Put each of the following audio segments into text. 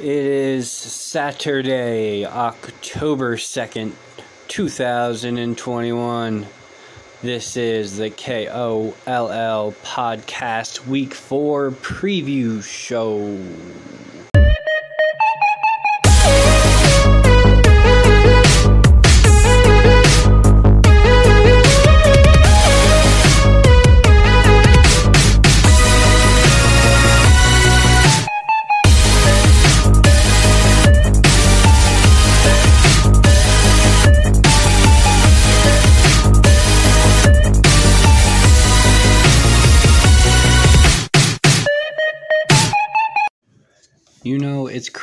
It is Saturday, October 2nd, 2021. This is the KOLL Podcast Week 4 Preview Show.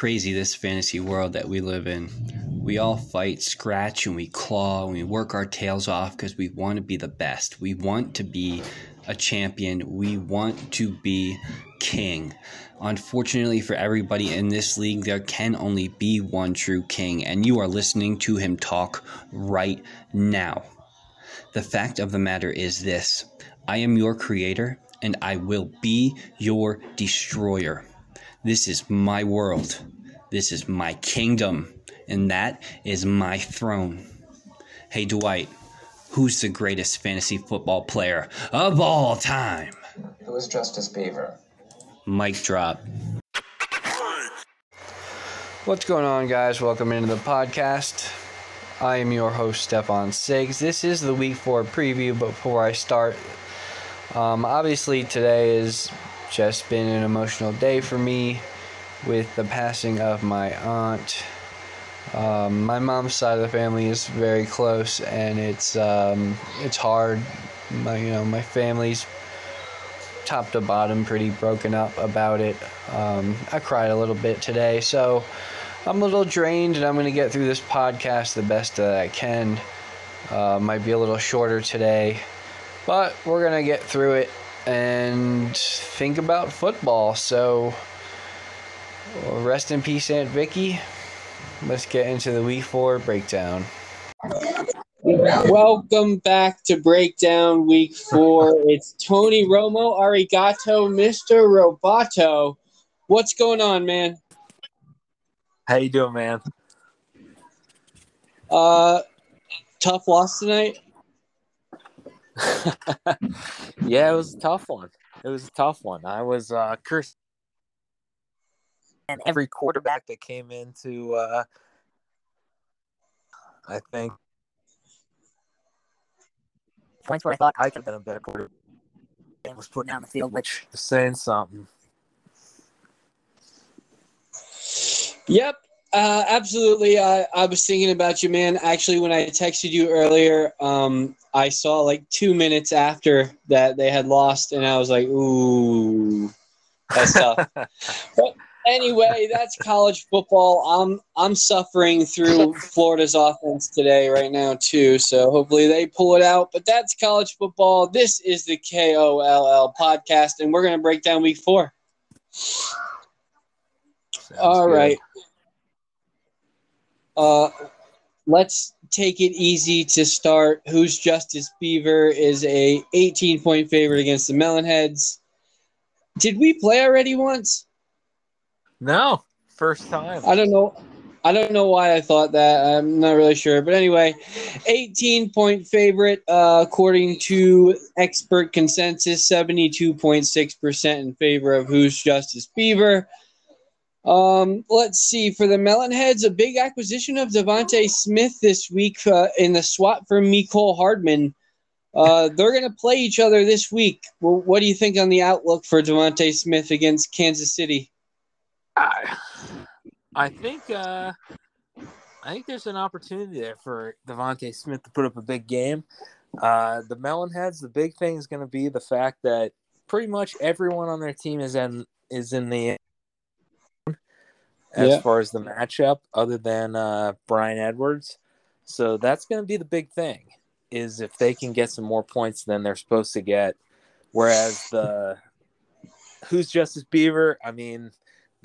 Crazy this fantasy world that we live in. We all fight, scratch, and we claw, and we work our tails off because we want to be the best. We want to be a champion. We want to be king. Unfortunately for everybody in this league, there can only be one true king, and you are listening to him talk right now. The fact of the matter is this I am your creator, and I will be your destroyer. This is my world. This is my kingdom. And that is my throne. Hey, Dwight, who's the greatest fantasy football player of all time? It was Justice Beaver? Mic drop. What's going on, guys? Welcome into the podcast. I am your host, Stefan Siggs. This is the week four preview. But before I start, um, obviously, today has just been an emotional day for me with the passing of my aunt. Um, my mom's side of the family is very close, and it's um, it's hard. My you know my family's top to bottom pretty broken up about it. Um, I cried a little bit today, so I'm a little drained, and I'm going to get through this podcast the best that I can. Uh, might be a little shorter today, but we're going to get through it and think about football. So, rest in peace, Aunt Vicky. Let's get into the week four breakdown. Welcome back to Breakdown Week Four. It's Tony Romo, Arigato, Mr. Roboto. What's going on, man? How you doing, man? Uh, tough loss tonight. yeah, it was a tough one. It was a tough one. I was uh cursed and every quarterback that came into uh I think points where I thought I could have been a better quarterback and was putting down the field, which is saying something. Yep, uh, absolutely. I, I was thinking about you, man. Actually, when I texted you earlier, um, I saw like two minutes after that they had lost, and I was like, "Ooh, that's tough." but anyway, that's college football. I'm I'm suffering through Florida's offense today right now too. So hopefully they pull it out. But that's college football. This is the KOLL podcast, and we're gonna break down week four. Sounds All good. right. Uh, let's take it easy to start. Who's Justice Beaver is a 18 point favorite against the Melonheads. Did we play already once? No, first time. I don't know. I don't know why I thought that. I'm not really sure. But anyway, 18 point favorite uh, according to expert consensus, 72.6% in favor of Who's Justice Beaver. Um, let's see. For the Melonheads, a big acquisition of DeVonta Smith this week uh, in the swap for Mecole Hardman. Uh, they're going to play each other this week. Well, what do you think on the outlook for DeVonta Smith against Kansas City? I, I think uh, I think there's an opportunity there for DeVonta Smith to put up a big game. Uh, the Melonheads, the big thing is going to be the fact that pretty much everyone on their team is in is in the as Yeah. far as the matchup, other than uh, Bryan Edwards. So that's going to be the big thing is if they can get some more points than they're supposed to get. Whereas the who's Justice Beaver, I mean,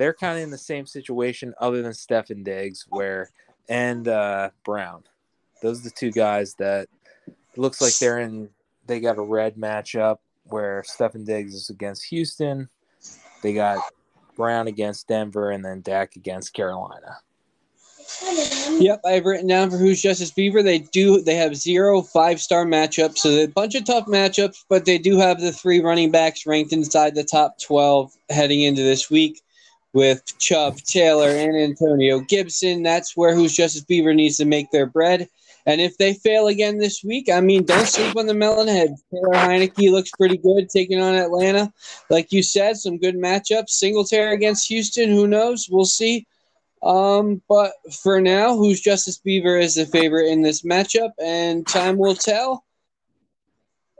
they're kind of in the same situation other than Stefon Diggs, where and uh, Brown. Those are the two guys that looks like they're in. They got a red matchup where Stefon Diggs is against Houston. They got Brown against Denver, and then Dak against Carolina. Yep, I've written down for who's Justice Beaver. They do they have zero five star matchups, so a bunch of tough matchups, but they do have the three running backs ranked inside the top twelve heading into this week with Chubb, Taylor, and Antonio Gibson. That's where who's Justice Beaver needs to make their bread. And if they fail again this week, I mean, don't sleep on the Melonhead. Taylor Heinicke looks pretty good taking on Atlanta. Like you said, some good matchups. Singletary against Houston, who knows? We'll see. Um, but for now, who's Justice Beaver is the favorite in this matchup, and time will tell.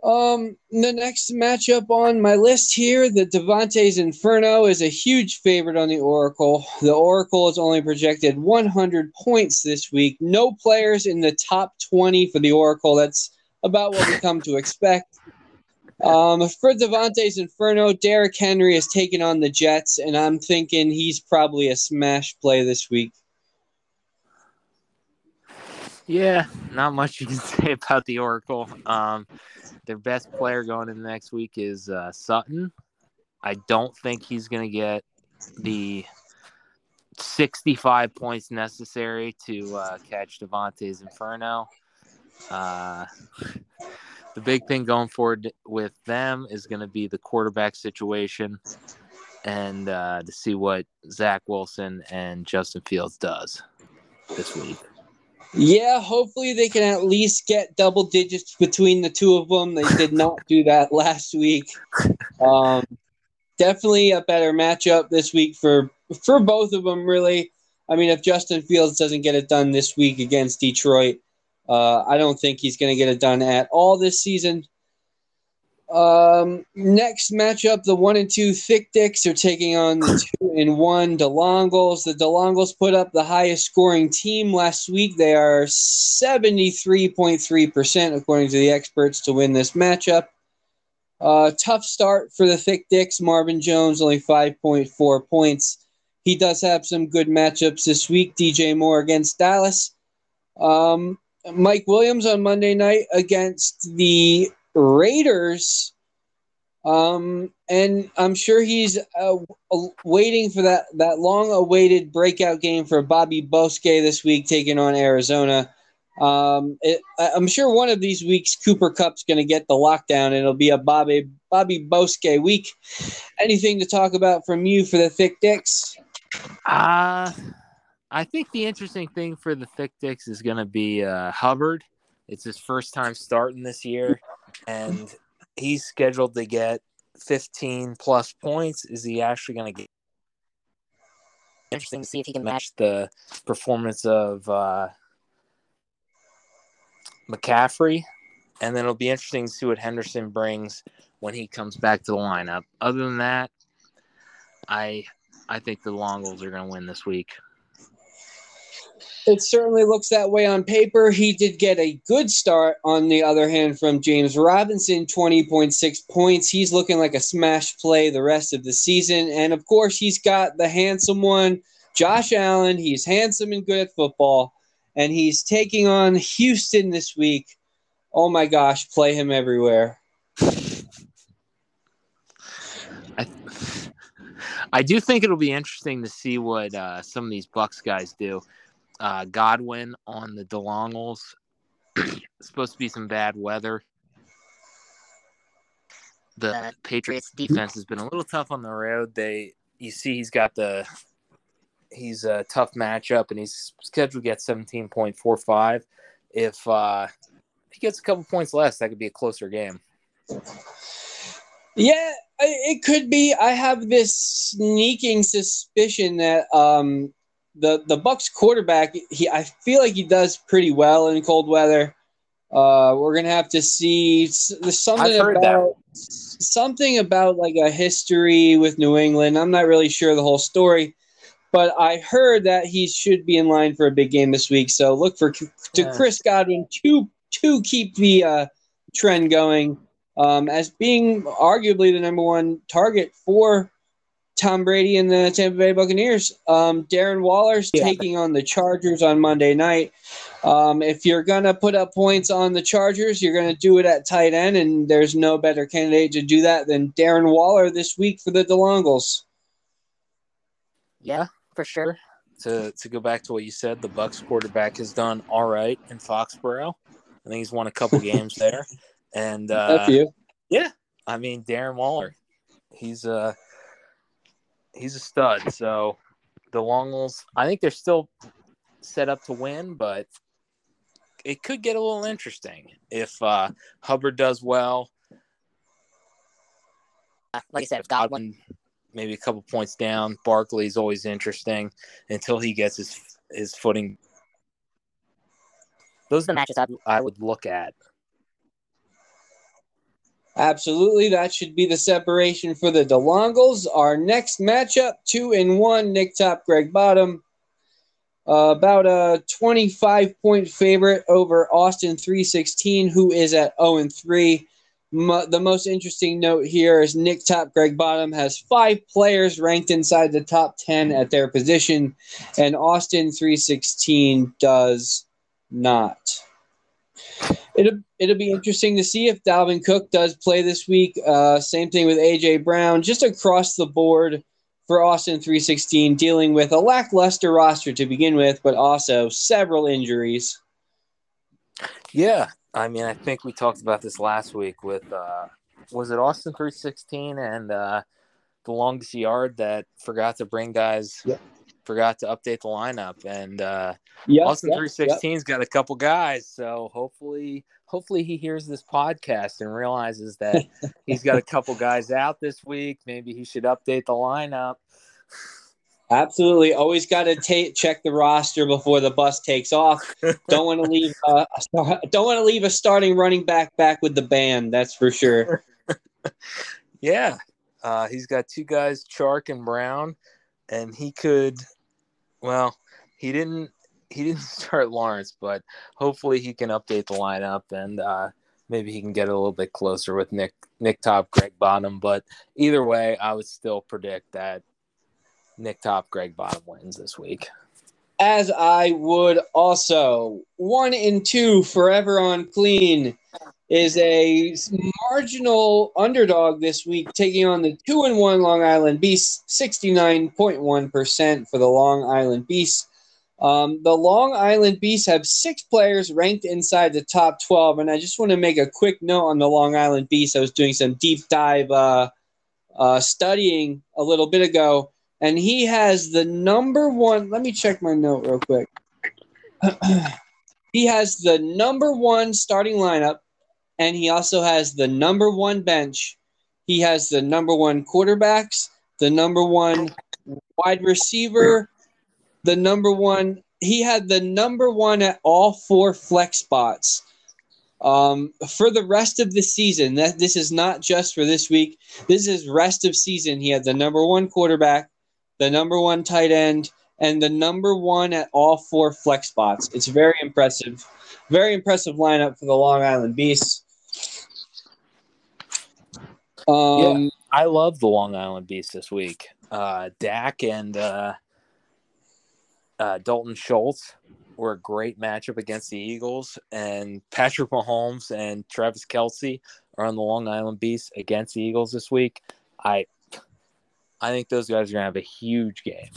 Um, the next matchup on my list here, the Devontae's Inferno, is a huge favorite on the Oracle. The Oracle is only projected 100 points this week. No players in the top 20 for the Oracle. That's about what we come to expect. Um, for Devontae's Inferno, Derrick Henry is taking on the Jets, and I'm thinking he's probably a smash play this week. Yeah, not much you can say about the Oracle. Um, their best player going into next week is uh, Sutton. I don't think he's going to get the 65 points necessary to uh, catch Devontae's Inferno. Uh, the big thing going forward with them is going to be the quarterback situation and uh, to see what Zach Wilson and Justin Fields does this week. Yeah, hopefully they can at least get double digits between the two of them. They did not do that last week. Um, definitely a better matchup this week for for both of them. Really, I mean, if Justin Fields doesn't get it done this week against Detroit, uh, I don't think he's going to get it done at all this season. Um, next matchup, the one and two Thick Dicks are taking on the two and one DeLongles. The DeLongles put up the highest scoring team last week. They are 73.3%, according to the experts, to win this matchup. Uh, tough start for the Thick Dicks. Marvin Jones, only 5.4 points. He does have some good matchups this week. DJ Moore against Dallas. Um, Mike Williams on Monday night against the Raiders. Um, and I'm sure he's uh, waiting for that, that long awaited breakout game for Bobby Bosque this week, taking on Arizona. Um, it, I'm sure one of these weeks Cooper Kupp's going to get the lockdown, and it'll be a Bobby Bobby Bosque week. Anything to talk about from you for the Thick Dicks? Uh, I think the interesting thing for the Thick Dicks is going to be uh, Hubbard. It's his first time starting this year and he's scheduled to get 15 plus points. Is he actually going to get? Interesting to see if he can match the performance of uh, McCaffrey, and then it'll be interesting to see what Henderson brings when he comes back to the lineup. Other than that, I I think the Longles are going to win this week. It certainly looks that way on paper. He did get a good start, on the other hand, from James Robinson, 20.6 points. He's looking like a smash play the rest of the season. And of course, he's got the handsome one, Josh Allen. He's handsome and good at football. And he's taking on Houston this week. Oh my gosh, play him everywhere. I, do think it'll be interesting to see what uh, some of these Bucks guys do uh, Godwin on the DeLongles. supposed to be some bad weather. The Patriots defense has been a little tough on the road. They you see he's got the he's a tough matchup and he's scheduled to get 17.45. If uh he gets a couple points less, that could be a closer game. Yeah, it could be. I have this sneaking suspicion that um the the Bucks quarterback, he I feel like he does pretty well in cold weather. Uh, we're gonna have to see. There's something about that. something about like a history with New England. I'm not really sure the whole story, but I heard that he should be in line for a big game this week. So look for to yeah. Chris Godwin to to keep the uh, trend going um, as being arguably the number one target for Tom Brady and the Tampa Bay Buccaneers. Um, Darren Waller's yeah. taking on the Chargers on Monday night. Um, if you're going to put up points on the Chargers, you're going to do it at tight end, and there's no better candidate to do that than Darren Waller this week for the DeLongles. Yeah, for sure. To to go back to what you said, the Bucks quarterback has done all right in Foxborough. I think he's won a couple games there, and uh, F you. yeah, I mean Darren Waller, he's a he's a stud. So the Longles, I think they're still set up to win, but it could get a little interesting if uh, Hubbard does well. Like I said, if Godwin, Godwin maybe a couple points down. Barkley's always interesting until he gets his his footing. Those are the matches I, I would look at. Absolutely, that should be the separation for the DeLongles. Our next matchup, two and one, Nick Top, Greg Bottom. Uh, about a 25 point favorite over Austin 316, who is at 0 and 3. Mo- the most interesting note here is Nick Top, Greg Bottom has five players ranked inside the top 10 at their position, and Austin 316 does not. It'll, it'll be interesting to see if Dalvin Cook does play this week. Uh, same thing with AJ Brown, just across the board for Austin 316, dealing with a lackluster roster to begin with, but also several injuries. Yeah, I mean, I think we talked about this last week with uh, was it Austin three sixteen and uh, the longest yard that forgot to bring guys, Yep. Forgot to update the lineup, and uh, Yep, Austin yep, three yep. sixteen's got a couple guys, so hopefully, hopefully he hears this podcast and realizes that he's got a couple guys out this week. Maybe he should update the lineup. Absolutely. Always got to ta- check the roster before the bus takes off. Don't want to leave. Uh, don't want to leave a starting running back back with the band. That's for sure. Yeah, uh, he's got two guys, Chark and Brown, and he could. Well, he didn't. He didn't start Lawrence, but hopefully he can update the lineup and uh, maybe he can get a little bit closer with Nick Nick Top, Greg Bottom. But either way, I would still predict that Nick Top, Greg Bottom wins this week. As I would also. One and two, forever unclean, is a marginal underdog this week, taking on the two and one Long Island Beasts, sixty nine point one percent for the Long Island Beasts. Um, the Long Island Beasts have six players ranked inside the top 12. And I just want to make a quick note on the Long Island Beasts. I was doing some deep dive uh, uh, studying a little bit ago, and he has the number one. Let me check my note real quick. he has the number one starting lineup, and he also has the number one bench. He has the number one quarterbacks, the number one wide receiver, the number one. He had the number one at all four flex spots. Um, for the rest of the season, that this is not just for this week. This is rest of season. He had the number one quarterback, the number one tight end, and the number one at all four flex spots. It's very impressive. Very impressive lineup for the Long Island Beasts. Um, I love the Long Island Beast this week. Uh, Dak and uh, uh, Dalton Schultz were a great matchup against the Eagles, and Patrick Mahomes and Travis Kelce are on the Long Island Beast against the Eagles this week. I, I think those guys are gonna have a huge game,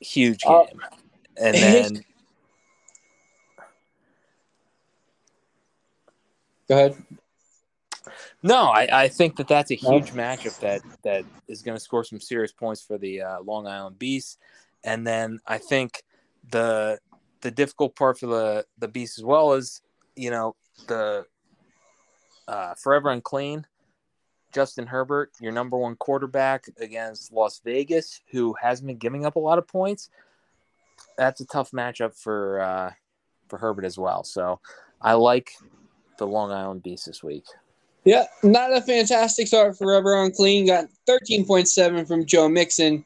huge Uh, game, and then Go ahead. No, I, I think that that's a huge matchup that that is going to score some serious points for the uh, Long Island Beasts, and then I think the the difficult part for the the Beasts as well is you know the uh, forever unclean Justin Herbert, your number one quarterback against Las Vegas, who hasn't been giving up a lot of points. That's a tough matchup for uh, for Herbert as well. So I like the Long Island Beasts this week. Yeah, not a fantastic start for Rubber on Clean. Got 13.7 from Joe Mixon.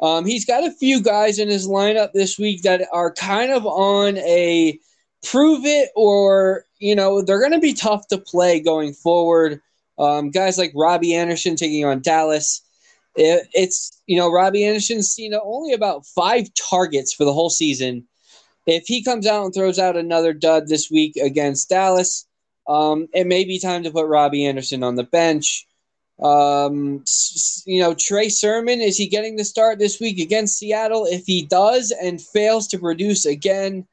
Um, he's got a few guys in his lineup this week that are kind of on a prove it or, you know, they're going to be tough to play going forward. Um, guys like Robbie Anderson taking on Dallas. It, it's, you know, Robbie Anderson's seen only about five targets for the whole season. If he comes out and throws out another dud this week against Dallas, um, it may be time to put Robbie Anderson on the bench. Um, s- s- you know, Trey Sermon, is he getting the start this week against Seattle? If he does and fails to produce again,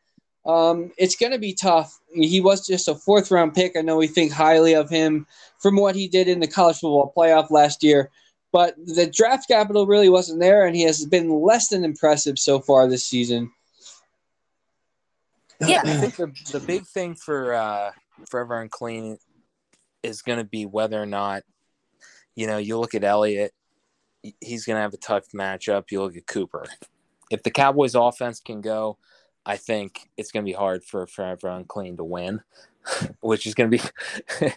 um, it's going to be tough. He was just a fourth round pick. I know we think highly of him from what he did in the college football playoff last year, but the draft capital really wasn't there, and he has been less than impressive so far this season. Yeah. I think the the big thing for uh, Forever Unclean is going to be whether or not you know you look at Elliott, he's going to have a tough matchup. You look at Cooper. If the Cowboys' offense can go, I think it's going to be hard for Forever Unclean to win, which is going to be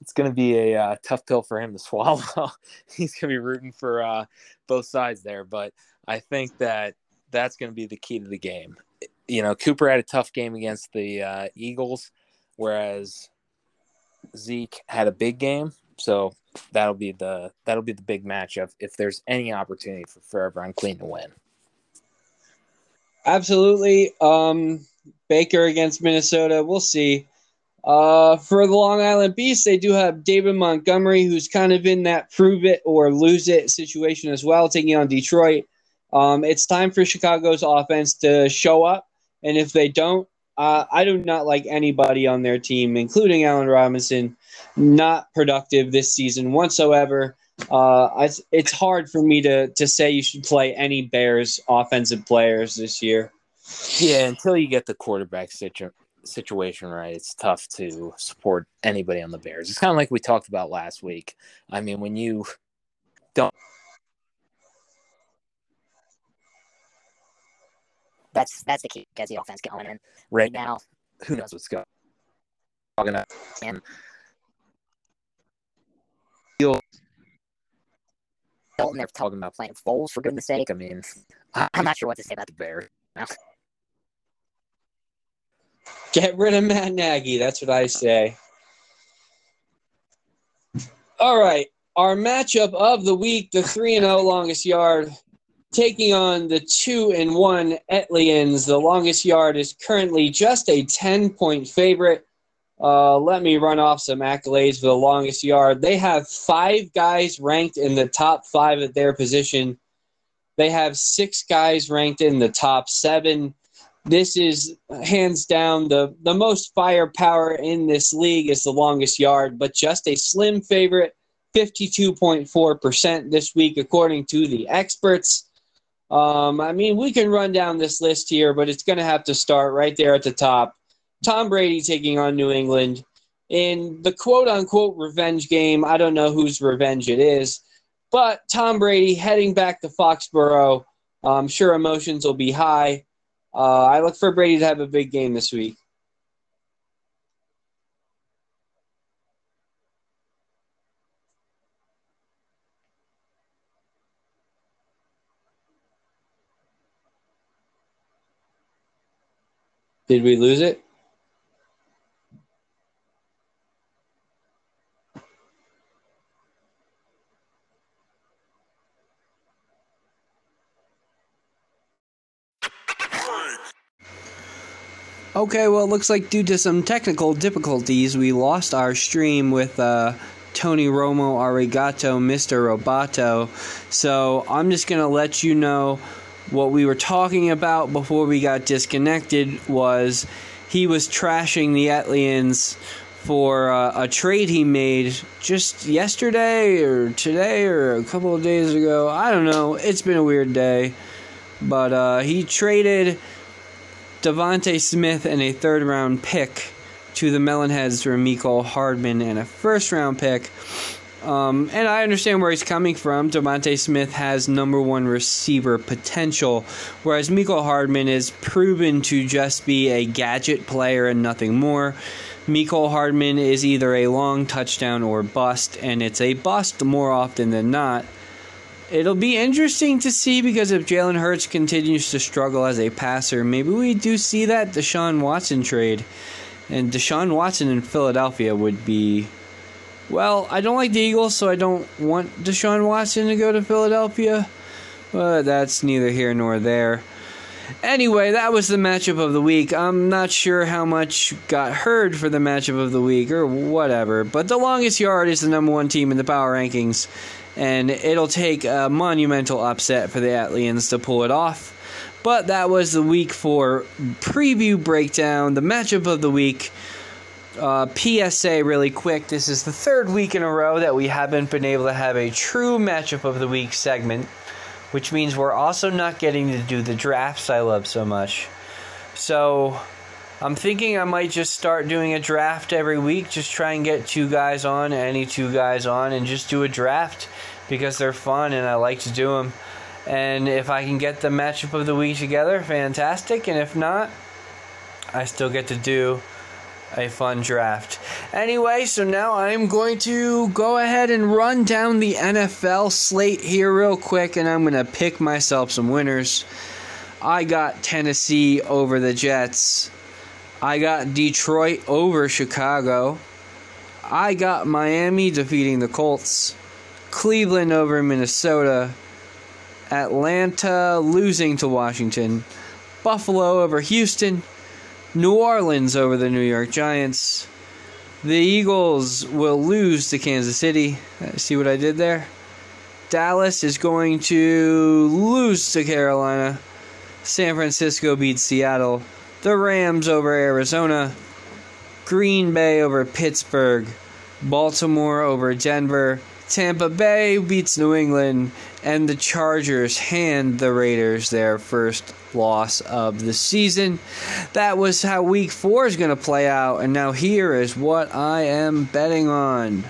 it's going to be a uh, tough pill for him to swallow. he's going to be rooting for uh, both sides there, but I think that that's going to be the key to the game you know, Cooper had a tough game against the uh, Eagles, whereas Zeke had a big game. So that'll be the that'll be the big matchup if there's any opportunity for Forever Unclean to win. Absolutely. Um, Baker against Minnesota. We'll see. Uh, for the Long Island Beast, they do have David Montgomery, who's kind of in that prove it or lose it situation as well, taking on Detroit. Um, it's time for Chicago's offense to show up. And if they don't, uh, I do not like anybody on their team, including Allen Robinson, not productive this season whatsoever. Uh, it's hard for me to, to say you should play any Bears offensive players this year. Yeah, until you get the quarterback situ- situation right, it's tough to support anybody on the Bears. It's kind of like we talked about last week. I mean, when you don't That's that's the key. Gets the offense going. And right right now, who knows what's going on. and Feel- Dalton, they're talking about playing Foles for goodness sake. I mean, I'm not sure what to say about the Bears. Get rid of Matt Nagy. That's what I say. All right. Our matchup of the week, the 3 and 0 longest yard, taking on the 2 and 1 Etlians. The longest yard is currently just a 10 point favorite. Uh, let me run off some accolades for the longest yard. They have five guys ranked in the top five at their position. They have six guys ranked in the top seven this is hands down the, the most firepower in this league is the longest yard, but just a slim favorite, 52.4% this week, according to the experts. Um, I mean, we can run down this list here, but it's going to have to start right there at the top. Tom Brady taking on New England. In the quote unquote revenge game, I don't know whose revenge it is, but Tom Brady heading back to Foxborough. I'm sure emotions will be high. Uh, I look for Brady to have a big game this week. Did we lose it? Okay, well, it looks like due to some technical difficulties, we lost our stream with uh, Tony Romo Arigato, Mr. Roboto. So I'm just going to let you know what we were talking about before we got disconnected was he was trashing the Etlians for uh, a trade he made just yesterday or today or a couple of days ago. I don't know. It's been a weird day. But uh, he traded DeVonta Smith and a third round pick to the Melonheads for Mecole Hardman and a first round pick. Um, and I understand where he's coming from. DeVonta Smith has number one receiver potential, whereas Mecole Hardman is proven to just be a gadget player and nothing more. Mecole Hardman is either a long touchdown or bust, and it's a bust more often than not. It'll be interesting to see because if Jalen Hurts continues to struggle as a passer, maybe we do see that Deshaun Watson trade. And Deshaun Watson in Philadelphia would be. Well, I don't like the Eagles, so I don't want Deshaun Watson to go to Philadelphia. But that's neither here nor there. Anyway, that was the matchup of the week. I'm not sure how much got heard for the matchup of the week or whatever, but the longest yard is the number one team in the power rankings, and it'll take a monumental upset for the Atleans to pull it off. But that was the week for preview breakdown, the matchup of the week. Uh, PSA really quick. This is the third week in a row that we haven't been able to have a true matchup of the week segment, which means we're also not getting to do the drafts I love so much. So I'm thinking I might just start doing a draft every week, just try and get two guys on, any two guys on, and just do a draft because they're fun and I like to do them. And if I can get the matchup of the week together, fantastic. And if not, I still get to do a fun draft. Anyway, so now I'm going to go ahead and run down the NFL slate here real quick, and I'm going to pick myself some winners. I got Tennessee over the Jets. I got Detroit over Chicago. I got Miami defeating the Colts. Cleveland over Minnesota. Atlanta losing to Washington. Buffalo over Houston. New Orleans over the New York Giants. The Eagles will lose to Kansas City. Uh, See what I did there? Dallas is going to lose to Carolina. San Francisco beats Seattle. The Rams over Arizona. Green Bay over Pittsburgh. Baltimore over Denver. Tampa Bay beats New England. And the Chargers hand the Raiders their first loss of the season. That was how week four is going to play out. And now here is what I am betting on.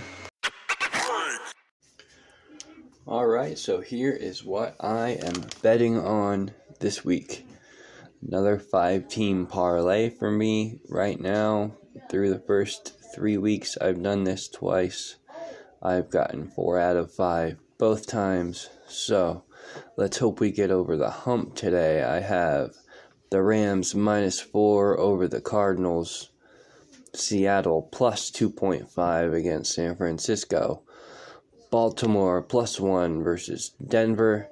All right, so here is what I am betting on this week. Another five team parlay for me right now. Through the first three weeks, I've done this twice. I've gotten four out of five both times. So let's hope we get over the hump today. I have the Rams minus four over the Cardinals, Seattle plus 2.5 against San Francisco, Baltimore plus one versus Denver.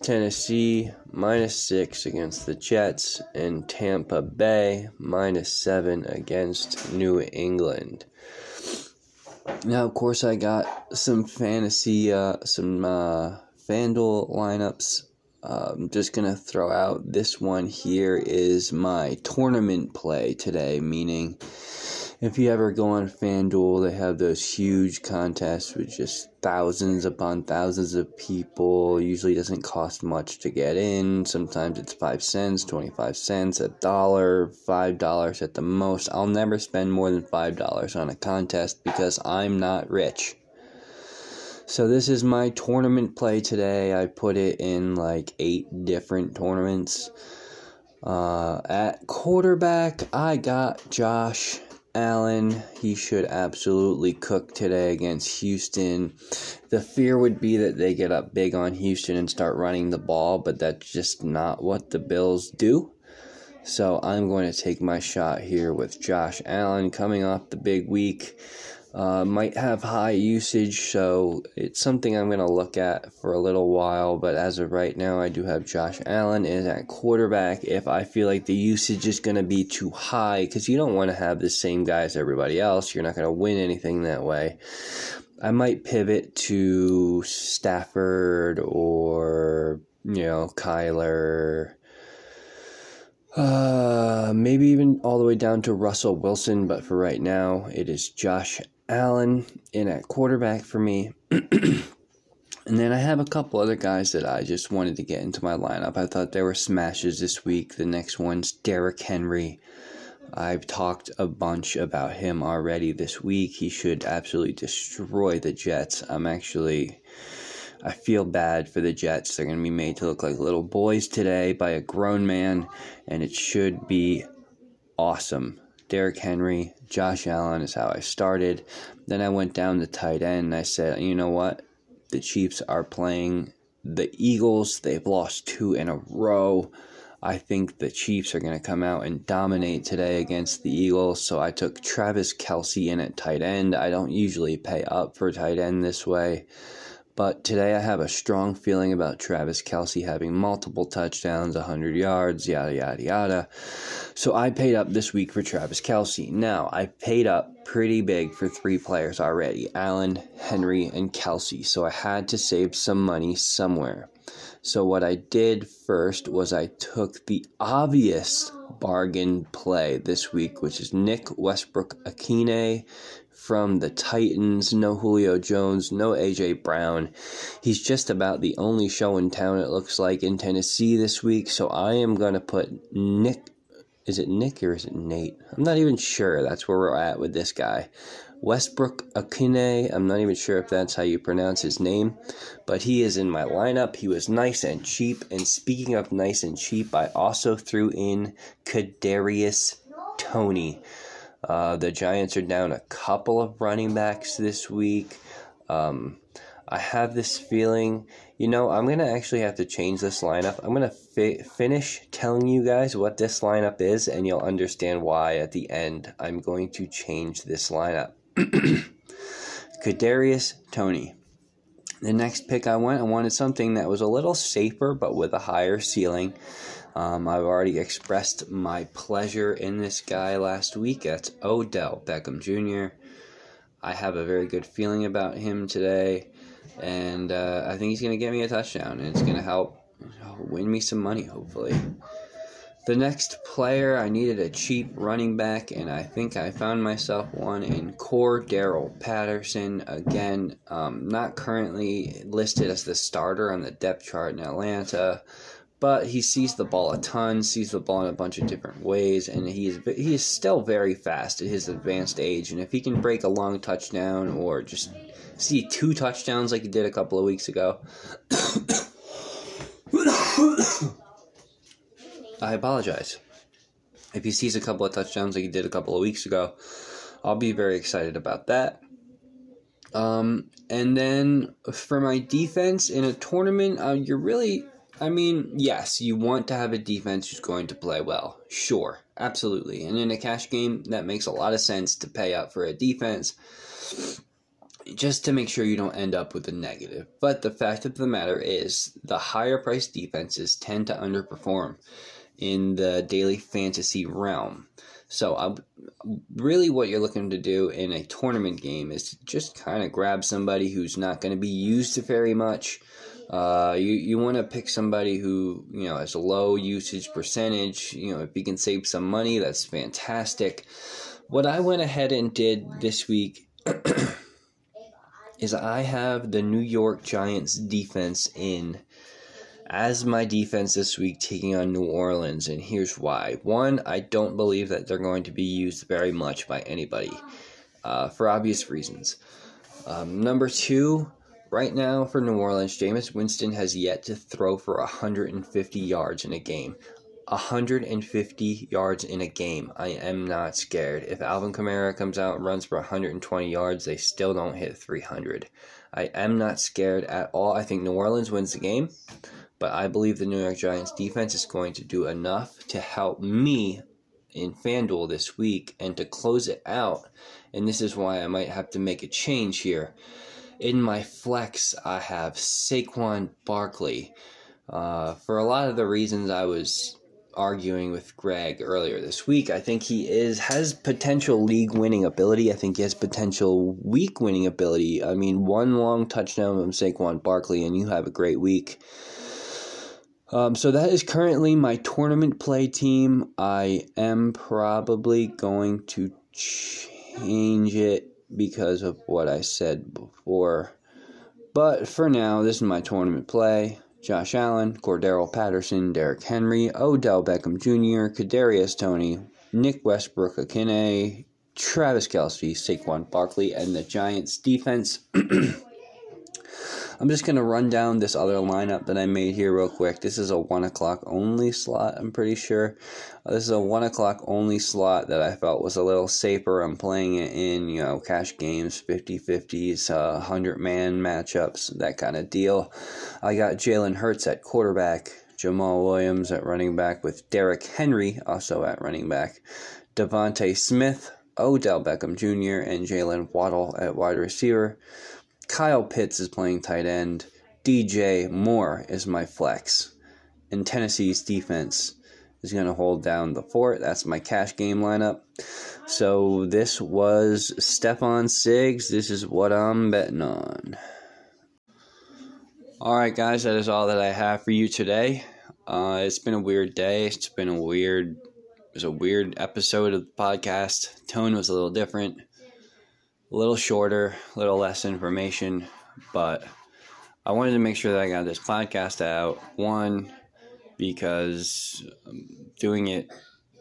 Tennessee minus six against the Jets, and Tampa Bay minus seven against New England. Now, of course, I got some fantasy, uh, some uh, FanDuel lineups. I'm just gonna throw out this one here is my tournament play today, meaning if you ever go on FanDuel, they have those huge contests with just thousands upon thousands of people. Usually doesn't cost much to get in. Sometimes it's 5 cents, 25 cents, a dollar, $5 at the most. I'll never spend more than $5 on a contest because I'm not rich. So this is my tournament play today. I put it in like 8 different tournaments. Uh, at quarterback, I got Josh Allen, he should absolutely cook today against Houston. The fear would be that they get up big on Houston and start running the ball, but that's just not what the Bills do. So I'm going to take my shot here with Josh Allen coming off the big week. Uh, might have high usage, so it's something I'm going to look at for a little while. But as of right now, I do have Josh Allen is at quarterback. If I feel like the usage is going to be too high, because you don't want to have the same guy as everybody else, you're not going to win anything that way. I might pivot to Stafford or you know Kyler. Uh, maybe even all the way down to Russell Wilson, but for right now, it is Josh Allen in at quarterback for me. and then I have a couple other guys that I just wanted to get into my lineup. I thought there were smashes this week. The next one's Derrick Henry. I've talked a bunch about him already this week. He should absolutely destroy the Jets. I'm actually. I feel bad for the Jets. They're going to be made to look like little boys today by a grown man, and it should be awesome. Derrick Henry, Josh Allen is how I started. Then I went down to tight end and I said, you know what? The Chiefs are playing the Eagles. They've lost two in a row. I think the Chiefs are going to come out and dominate today against the Eagles. So I took Travis Kelce in at tight end. I don't usually pay up for tight end this way, But today I have a strong feeling about Travis Kelce having multiple touchdowns, 100 yards, yada, yada, yada. So I paid up this week for Travis Kelce. Now, I paid up pretty big for three players already Allen, Henry, and Kelce. So I had to save some money somewhere. So what I did first was I took the obvious bargain play this week, which is Nick Westbrook Akine from the Titans. No Julio Jones, no AJ Brown. He's just about the only show in town, it looks like, in Tennessee this week. So I am going to put Nick. Is it Nick or is it Nate? I'm not even sure. That's where we're at with this guy. Westbrook Akine. I'm not even sure if that's how you pronounce his name, but he is in my lineup. He was nice and cheap. And speaking of nice and cheap, I also threw in Kadarius Toney. Uh, the Giants are down a couple of running backs this week. Um, I have this feeling, you know, I'm going to actually have to change this lineup. I'm going to fi- finish telling you guys what this lineup is, and you'll understand why at the end I'm going to change this lineup. Kadarius Toney. The next pick I went, I wanted something that was a little safer but with a higher ceiling. Um, I've already expressed my pleasure in this guy last week. That's Odell Beckham Jr. I have a very good feeling about him today, and uh, I think he's going to get me a touchdown, and it's going to help win me some money, hopefully. The next player, I needed a cheap running back, and I think I found myself one in Cordarrelle Patterson. Again, um, not currently listed as the starter on the depth chart in Atlanta but he sees the ball a ton, sees the ball in a bunch of different ways, and he is he is still very fast at his advanced age. And if he can break a long touchdown or just see two touchdowns like he did a couple of weeks ago, I apologize. If he sees a couple of touchdowns like he did a couple of weeks ago, I'll be very excited about that. Um, and then for my defense in a tournament, uh, you're really I mean, yes, you want to have a defense who's going to play well. Sure, absolutely. And in a cash game, that makes a lot of sense to pay up for a defense just to make sure you don't end up with a negative. But the fact of the matter is, the higher priced defenses tend to underperform in the daily fantasy realm. So, uh, really, what you're looking to do in a tournament game is to just kind of grab somebody who's not going to be used to very much uh, you you want to pick somebody who you know has a low usage percentage. You know, if you can save some money, that's fantastic. What I went ahead and did this week is I have the New York Giants defense in as my defense this week taking on New Orleans, and here's why. One, I don't believe that they're going to be used very much by anybody uh, for obvious reasons. Um, number two, Right now, for New Orleans, Jameis Winston has yet to throw for 150 yards in a game. 150 yards in a game. I am not scared. If Alvin Kamara comes out and runs for 120 yards, they still don't hit 300. I am not scared at all. I think New Orleans wins the game, but I believe the New York Giants defense is going to do enough to help me in FanDuel this week and to close it out. And this is why I might have to make a change here. In my flex, I have Saquon Barkley. Uh, for a lot of the reasons I was arguing with Greg earlier this week, I think he is has potential league winning ability. I think he has potential week winning ability. I mean, one long touchdown from Saquon Barkley, and you have a great week. Um, so that is currently my tournament play team. I am probably going to change it because of what I said before. But for now, this is my tournament play. Josh Allen, Cordarrelle Patterson, Derrick Henry, Odell Beckham Jr., Kadarius Toney, Nick Westbrook, Akine, Travis Kelce, Saquon Barkley, and the Giants defense. I'm just going to run down this other lineup that I made here real quick. This is a 1 o'clock only slot, I'm pretty sure. Uh, this is a 1 o'clock only slot that I felt was a little safer. I'm playing it in, you know, cash games, 50 50s, uh, 100 man matchups, that kind of deal. I got Jalen Hurts at quarterback, Jamaal Williams at running back, with Derrick Henry also at running back, DeVonta Smith, Odell Beckham Jr., and Jaylen Waddle at wide receiver. Kyle Pitts is playing tight end. DJ Moore is my flex. And Tennessee's defense is going to hold down the fort. That's my cash game lineup. So this was Stefan Siggs. This is what I'm betting on. All right, guys, that is all that I have for you today. Uh, it's been a weird day. It's been a weird. It was a weird episode of the podcast. Tone was a little different, a little shorter, a little less information, but I wanted to make sure that I got this podcast out. One, because doing it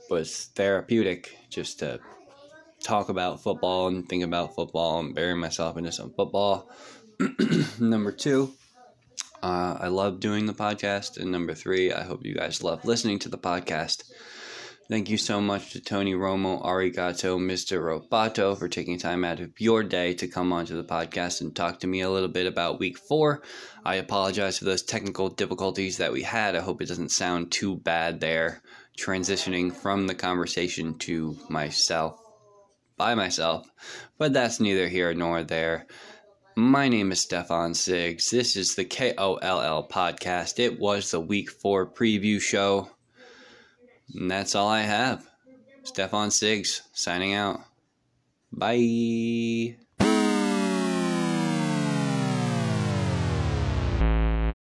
was therapeutic, just to talk about football and think about football and bury myself into some football. Number two, uh, I love doing the podcast. And number three, I hope you guys love listening to the podcast. Thank you so much to Tony Romo, Arigato, Mr. Roboto for taking time out of your day to come onto the podcast and talk to me a little bit about week four. I apologize for those technical difficulties that we had. I hope it doesn't sound too bad there, transitioning from the conversation to myself by myself, but that's neither here nor there. My name is Stefan Siggs. This is the KOLL podcast. It was the week four preview show. And that's all I have. Stefan Siggs signing out. Bye.